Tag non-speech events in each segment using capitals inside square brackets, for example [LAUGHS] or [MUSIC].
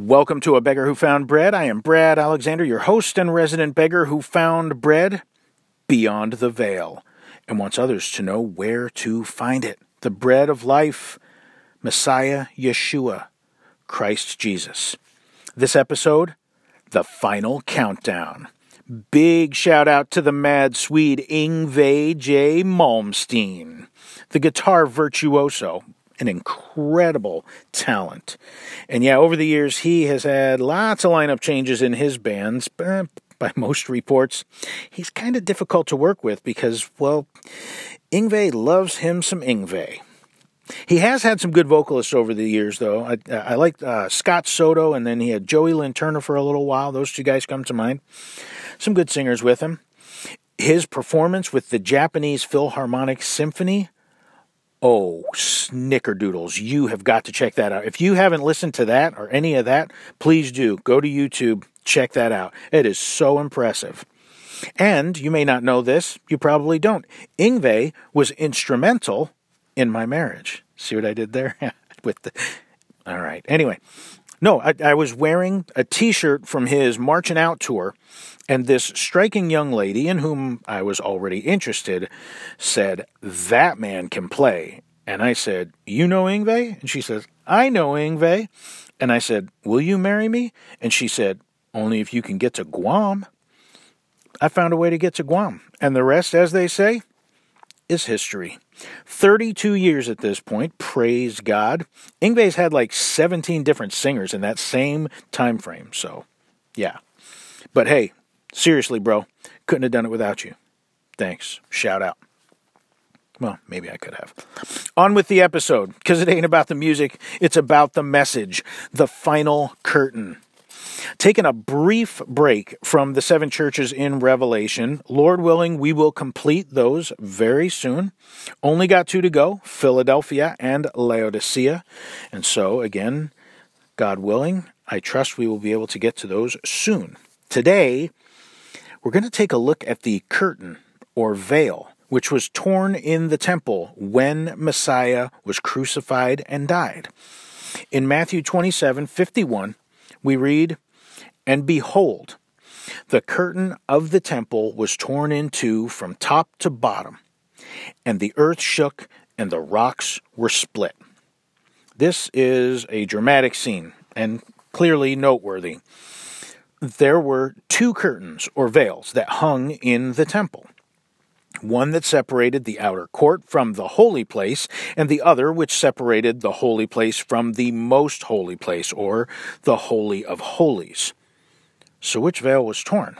Welcome to A Beggar Who Found Bread. I am Brad Alexander, your host and resident beggar who found bread beyond the veil and wants others to know where to find it. The bread of life, Messiah Yeshua, Christ Jesus. This episode, the final countdown. Big shout out to the mad Swede Yngwie J. Malmsteen, the guitar virtuoso, an incredible talent. And yeah, over the years, he has had lots of lineup changes in his bands. But by [LAUGHS] most reports, he's kind of difficult to work with because, well, Yngwie loves him some Yngwie. He has had some good vocalists over the years, though. I, I like uh, Scott Soto, and then he had Joey Lynn Turner for a little while. Those two guys come to mind. Some good singers with him. His performance with the Japanese Philharmonic Symphony Oh, snickerdoodles. You have got to check that out. If you haven't listened to that or any of that, please do. Go to YouTube, check that out. It is so impressive. And you may not know this, you probably don't. Yngwie was instrumental in my marriage. See what I did there? [LAUGHS] With the All right. Anyway, no, I, I was wearing a t shirt from his Marching Out tour, and this striking young lady, in whom I was already interested, said, That man can play. And I said, You know Yngwie? And she says, I know Yngwie. And I said, Will you marry me? And she said, Only if you can get to Guam. I found a way to get to Guam. And the rest, as they say, is history. 32 years at this point, praise God. Yngwie's had like 17 different singers in that same time frame, so yeah. But hey, seriously, bro, couldn't have done it without you. Thanks. Shout out. Well, maybe I could have. On with the episode, because it ain't about the music, it's about the message, the final curtain. Taking a brief break from the seven churches in Revelation. Lord willing, we will complete those very soon. Only got two to go Philadelphia and Laodicea. And so, again, God willing, I trust we will be able to get to those soon. Today, we're going to take a look at the curtain or veil which was torn in the temple when Messiah was crucified and died. In Matthew 27 51, we read, and behold, the curtain of the temple was torn in two from top to bottom, and the earth shook, and the rocks were split. This is a dramatic scene, and clearly noteworthy. There were two curtains or veils that hung in the temple one that separated the outer court from the holy place, and the other which separated the holy place from the most holy place, or the Holy of Holies. So which veil was torn?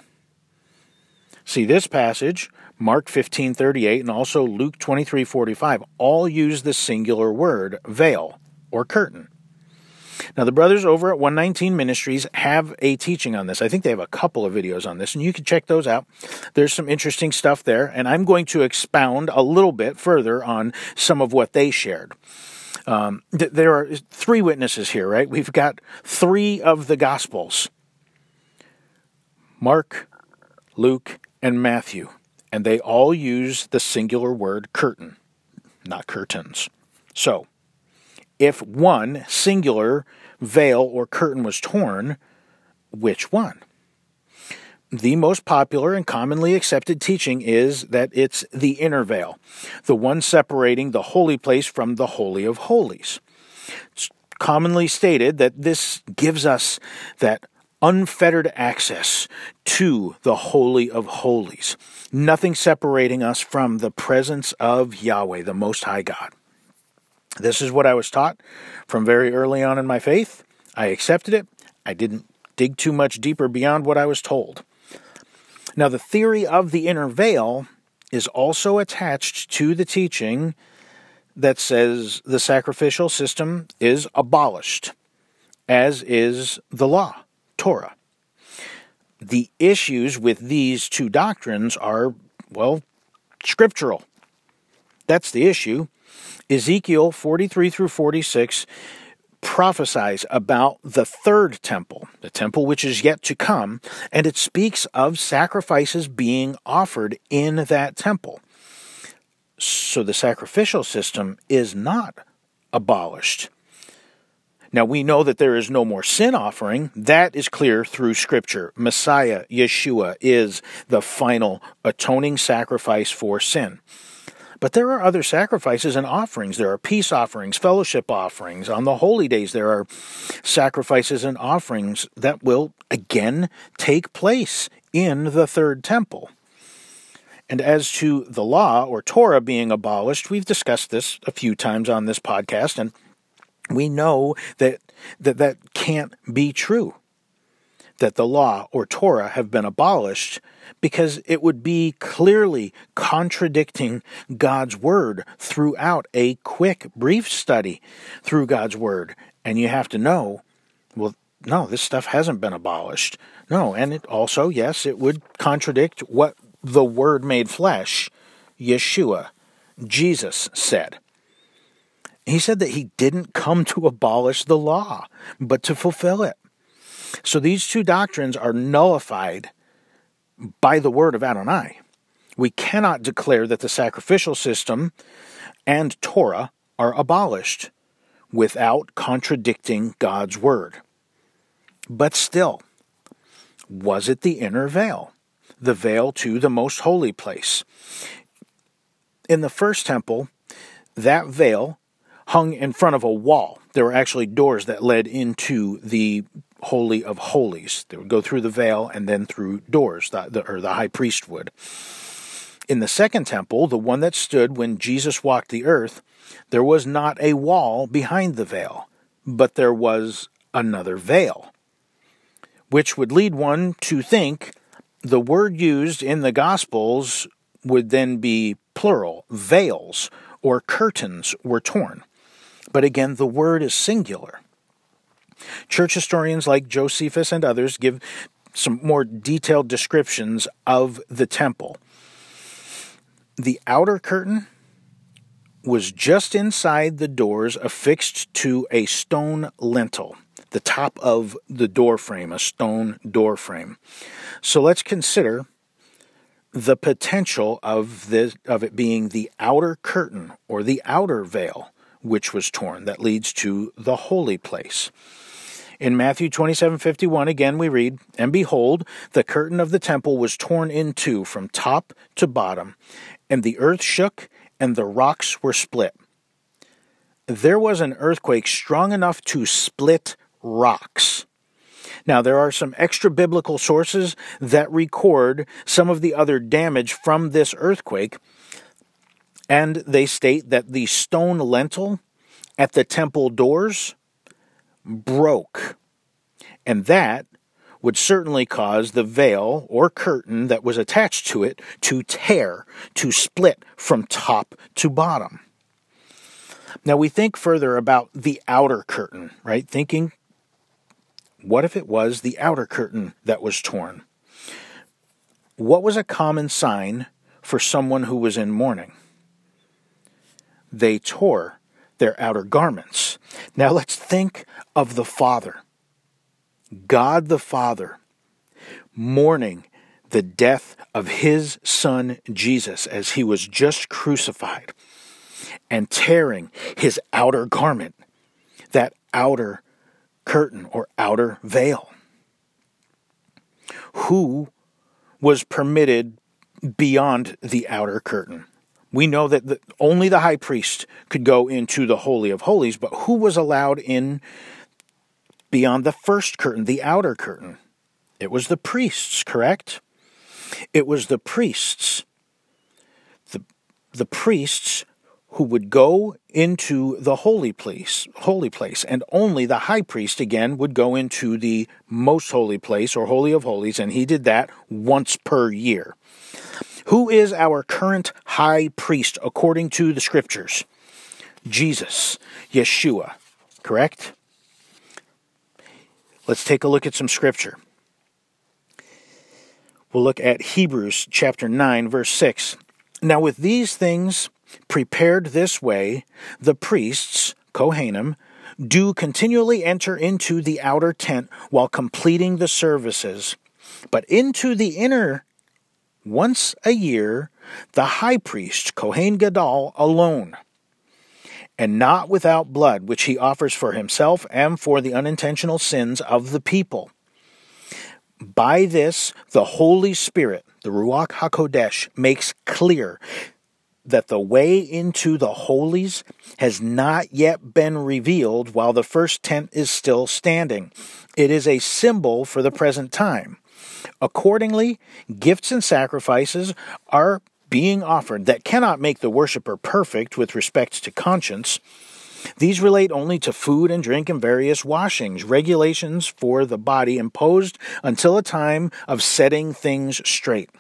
See, this passage, Mark 15:38 and also Luke 23:45 all use the singular word veil or curtain. Now, the brothers over at 119 Ministries have a teaching on this. I think they have a couple of videos on this, and you can check those out. There's some interesting stuff there, and I'm going to expound a little bit further on some of what they shared. Um, th- there are three witnesses here, right? We've got three of the Gospels Mark, Luke, and Matthew, and they all use the singular word curtain, not curtains. So, if one singular veil or curtain was torn, which one? The most popular and commonly accepted teaching is that it's the inner veil, the one separating the holy place from the Holy of Holies. It's commonly stated that this gives us that unfettered access to the Holy of Holies, nothing separating us from the presence of Yahweh, the Most High God. This is what I was taught from very early on in my faith. I accepted it. I didn't dig too much deeper beyond what I was told. Now, the theory of the inner veil is also attached to the teaching that says the sacrificial system is abolished, as is the law. Torah. The issues with these two doctrines are, well, scriptural. That's the issue. Ezekiel 43 through 46 prophesies about the third temple, the temple which is yet to come, and it speaks of sacrifices being offered in that temple. So the sacrificial system is not abolished. Now we know that there is no more sin offering. That is clear through Scripture. Messiah, Yeshua, is the final atoning sacrifice for sin. But there are other sacrifices and offerings. There are peace offerings, fellowship offerings. On the holy days, there are sacrifices and offerings that will again take place in the third temple. And as to the law or Torah being abolished, we've discussed this a few times on this podcast, and we know that that, that can't be true. That the law or Torah have been abolished because it would be clearly contradicting God's word throughout a quick, brief study through God's word. And you have to know, well, no, this stuff hasn't been abolished. No, and it also, yes, it would contradict what the Word made flesh, Yeshua, Jesus, said. He said that he didn't come to abolish the law, but to fulfill it. So these two doctrines are nullified by the word of Adonai. We cannot declare that the sacrificial system and Torah are abolished without contradicting God's word. But still, was it the inner veil? The veil to the most holy place. In the first temple, that veil hung in front of a wall. There were actually doors that led into the Holy of Holies. They would go through the veil and then through doors, the, the, or the high priest would. In the second temple, the one that stood when Jesus walked the earth, there was not a wall behind the veil, but there was another veil which would lead one to think the word used in the Gospels would then be plural, veils or curtains were torn. But again, the word is singular. Church historians like Josephus and others give some more detailed descriptions of the temple. The outer curtain was just inside the doors affixed to a stone lintel the top of the door frame, a stone door frame. So let's consider the potential of this of it being the outer curtain or the outer veil which was torn that leads to the holy place. In Matthew 27:51 again we read, "And behold, the curtain of the temple was torn in two from top to bottom, and the earth shook and the rocks were split." There was an earthquake strong enough to split rocks. Now, there are some extra biblical sources that record some of the other damage from this earthquake, and they state that the stone lintel at the temple doors broke, and that would certainly cause the veil or curtain that was attached to it to tear, to split from top to bottom. Now we think further about the outer curtain, right? Thinking what if it was the outer curtain that was torn? What was a common sign for someone who was in mourning? They tore their outer garments. Now let's think of the Father, God the Father, mourning the death of his son Jesus as he was just crucified and tearing his outer garment, that outer curtain or outer veil. Who was permitted beyond the outer curtain? We know that the, only the high priest could go into the Holy of Holies, but who was allowed in beyond the first curtain, the outer curtain? It was the priests, correct? It was the priests. The, the priests who would go into the holy place, holy place, and only the high priest again would go into the most holy place or holy of holies, and he did that once per year. Who is our current high priest according to the scriptures? Jesus, Yeshua, correct? Let's take a look at some scripture. We'll look at Hebrews chapter 9 verse 6. Now with these things Prepared this way, the priests, Kohanim, do continually enter into the outer tent while completing the services, but into the inner once a year, the high priest, Kohen Gadol, alone. and not without blood, which he offers for himself and for the unintentional sins of the people. By this, the Holy Spirit, the Ruach HaKodesh, makes clear that the way into the holies has not yet been revealed while the first tent is still standing. It is a symbol for the present time. Accordingly, gifts and sacrifices are being offered that cannot make the worshiper perfect with respect to conscience. These relate only to food and drink and various washings, regulations for the body imposed until a time of setting things straight.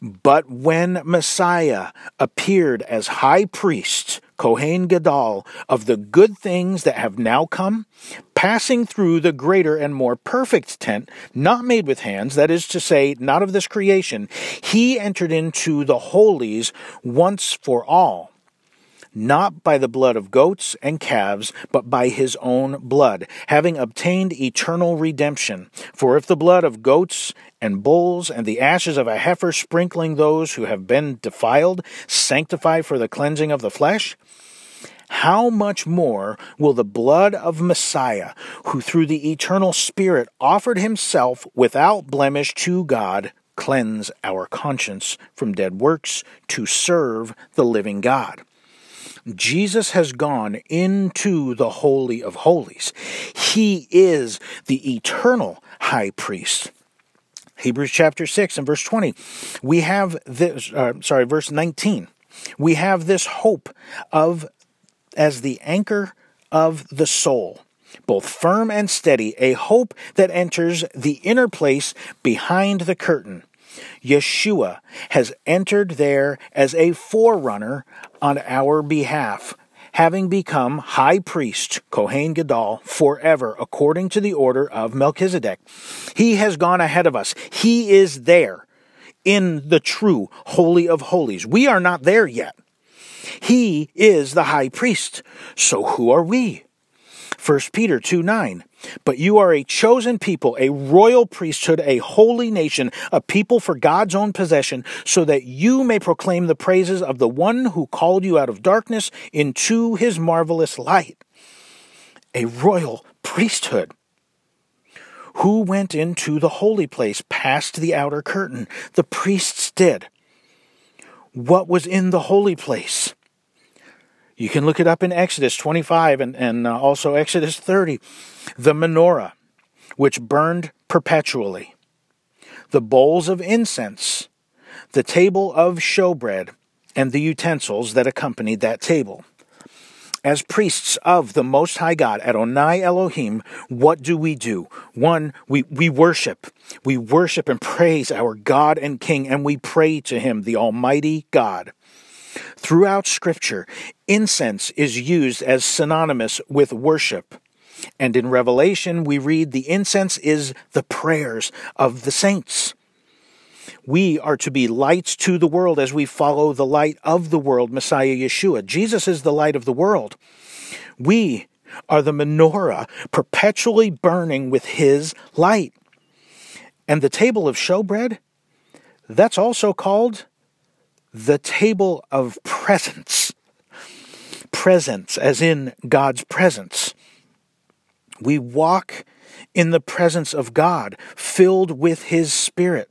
But when Messiah appeared as high priest, Kohen Gadol, of the good things that have now come, passing through the greater and more perfect tent, not made with hands, that is to say, not of this creation, he entered into the holies once for all not by the blood of goats and calves, but by his own blood, having obtained eternal redemption. For if the blood of goats and bulls and the ashes of a heifer sprinkling those who have been defiled sanctify for the cleansing of the flesh, how much more will the blood of Messiah, who through the eternal Spirit offered himself without blemish to God, cleanse our conscience from dead works to serve the living God? Jesus has gone into the Holy of Holies. He is the eternal high priest. Hebrews chapter 6 and verse 20. We have this, uh, sorry, verse 19. We have this hope of, as the anchor of the soul, both firm and steady, a hope that enters the inner place behind the curtain Yeshua has entered there as a forerunner on our behalf, having become high priest, Kohen Gadol, forever, according to the order of Melchizedek. He has gone ahead of us. He is there in the true Holy of Holies. We are not there yet. He is the high priest. So who are we? 1 Peter 2 9. But you are a chosen people, a royal priesthood, a holy nation, a people for God's own possession, so that you may proclaim the praises of the one who called you out of darkness into his marvelous light. A royal priesthood. Who went into the holy place past the outer curtain? The priests did. What was in the holy place? You can look it up in Exodus 25 and, and uh, also Exodus 30. The menorah, which burned perpetually, the bowls of incense, the table of showbread, and the utensils that accompanied that table. As priests of the Most High God, Adonai Elohim, what do we do? One, we, we worship. We worship and praise our God and King, and we pray to Him, the Almighty God. Throughout Scripture, incense is used as synonymous with worship. And in Revelation, we read the incense is the prayers of the saints. We are to be lights to the world as we follow the light of the world, Messiah Yeshua. Jesus is the light of the world. We are the menorah perpetually burning with his light. And the table of showbread, that's also called the table of presence. Presence, as in God's presence. We walk in the presence of God, filled with His Spirit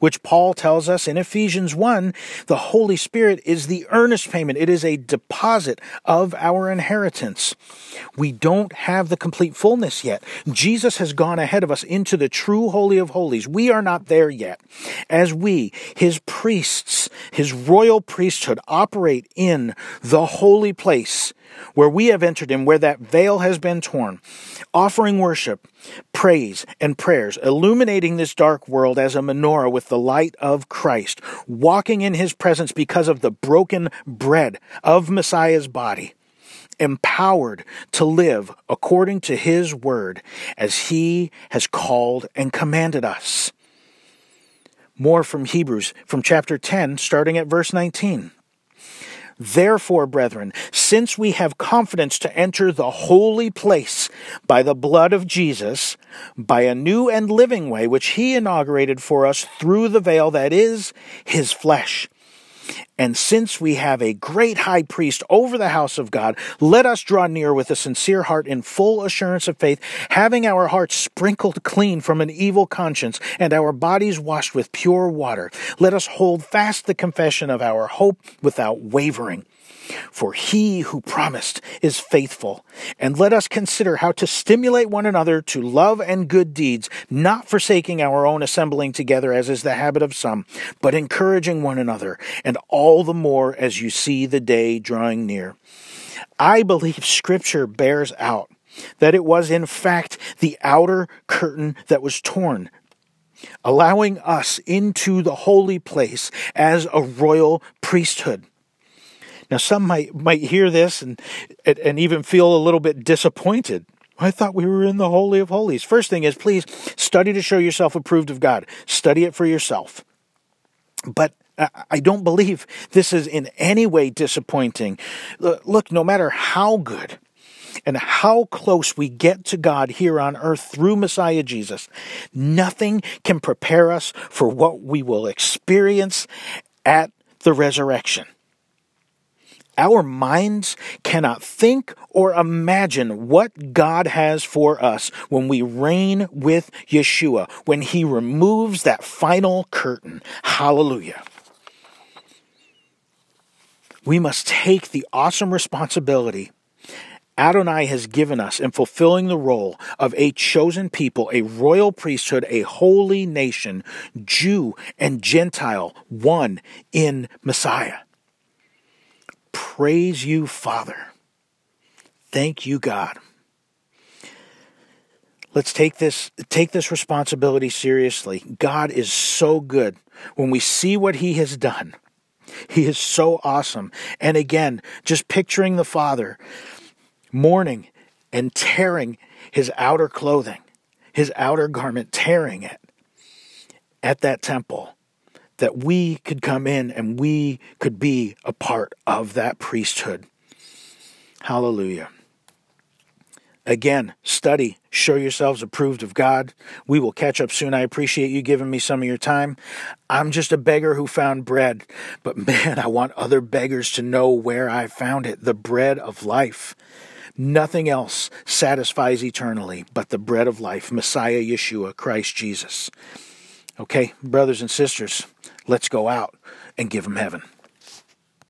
which Paul tells us in Ephesians 1 the Holy Spirit is the earnest payment, it is a deposit of our inheritance. We don't have the complete fullness yet. Jesus has gone ahead of us into the true Holy of Holies. We are not there yet. As we, his priests, his royal priesthood, operate in the holy place, where we have entered in, where that veil has been torn, offering worship, praise, and prayers, illuminating this dark world as a menorah with the light of Christ, walking in his presence because of the broken bread of Messiah's body, empowered to live according to his word as he has called and commanded us. More from Hebrews, from chapter 10, starting at verse 19. Therefore, brethren, since we have confidence to enter the holy place by the blood of Jesus, by a new and living way which he inaugurated for us through the veil that is his flesh. And since we have a great high priest over the house of God, let us draw near with a sincere heart in full assurance of faith, having our hearts sprinkled clean from an evil conscience and our bodies washed with pure water. Let us hold fast the confession of our hope without wavering. For he who promised is faithful. And let us consider how to stimulate one another to love and good deeds, not forsaking our own assembling together as is the habit of some, but encouraging one another, and all the more as you see the day drawing near. I believe Scripture bears out that it was in fact the outer curtain that was torn, allowing us into the holy place as a royal priesthood. Now, some might, might hear this and, and even feel a little bit disappointed. I thought we were in the Holy of Holies. First thing is, please study to show yourself approved of God. Study it for yourself. But I don't believe this is in any way disappointing. Look, no matter how good and how close we get to God here on earth through Messiah Jesus, nothing can prepare us for what we will experience at the resurrection. Our minds cannot think or imagine what God has for us when we reign with Yeshua, when He removes that final curtain. Hallelujah. We must take the awesome responsibility Adonai has given us in fulfilling the role of a chosen people, a royal priesthood, a holy nation, Jew and Gentile, one in Messiah praise you, Father. Thank you, God. Let's take this take this responsibility seriously. God is so good when we see what he has done. He is so awesome. And again, just picturing the Father mourning and tearing his outer clothing, his outer garment, tearing it at that temple that we could come in and we could be a part of that priesthood. Hallelujah. Again, study, show yourselves approved of God. We will catch up soon. I appreciate you giving me some of your time. I'm just a beggar who found bread, but man, I want other beggars to know where I found it the bread of life. Nothing else satisfies eternally but the bread of life, Messiah Yeshua, Christ Jesus. Okay, brothers and sisters, let's go out and give them heaven.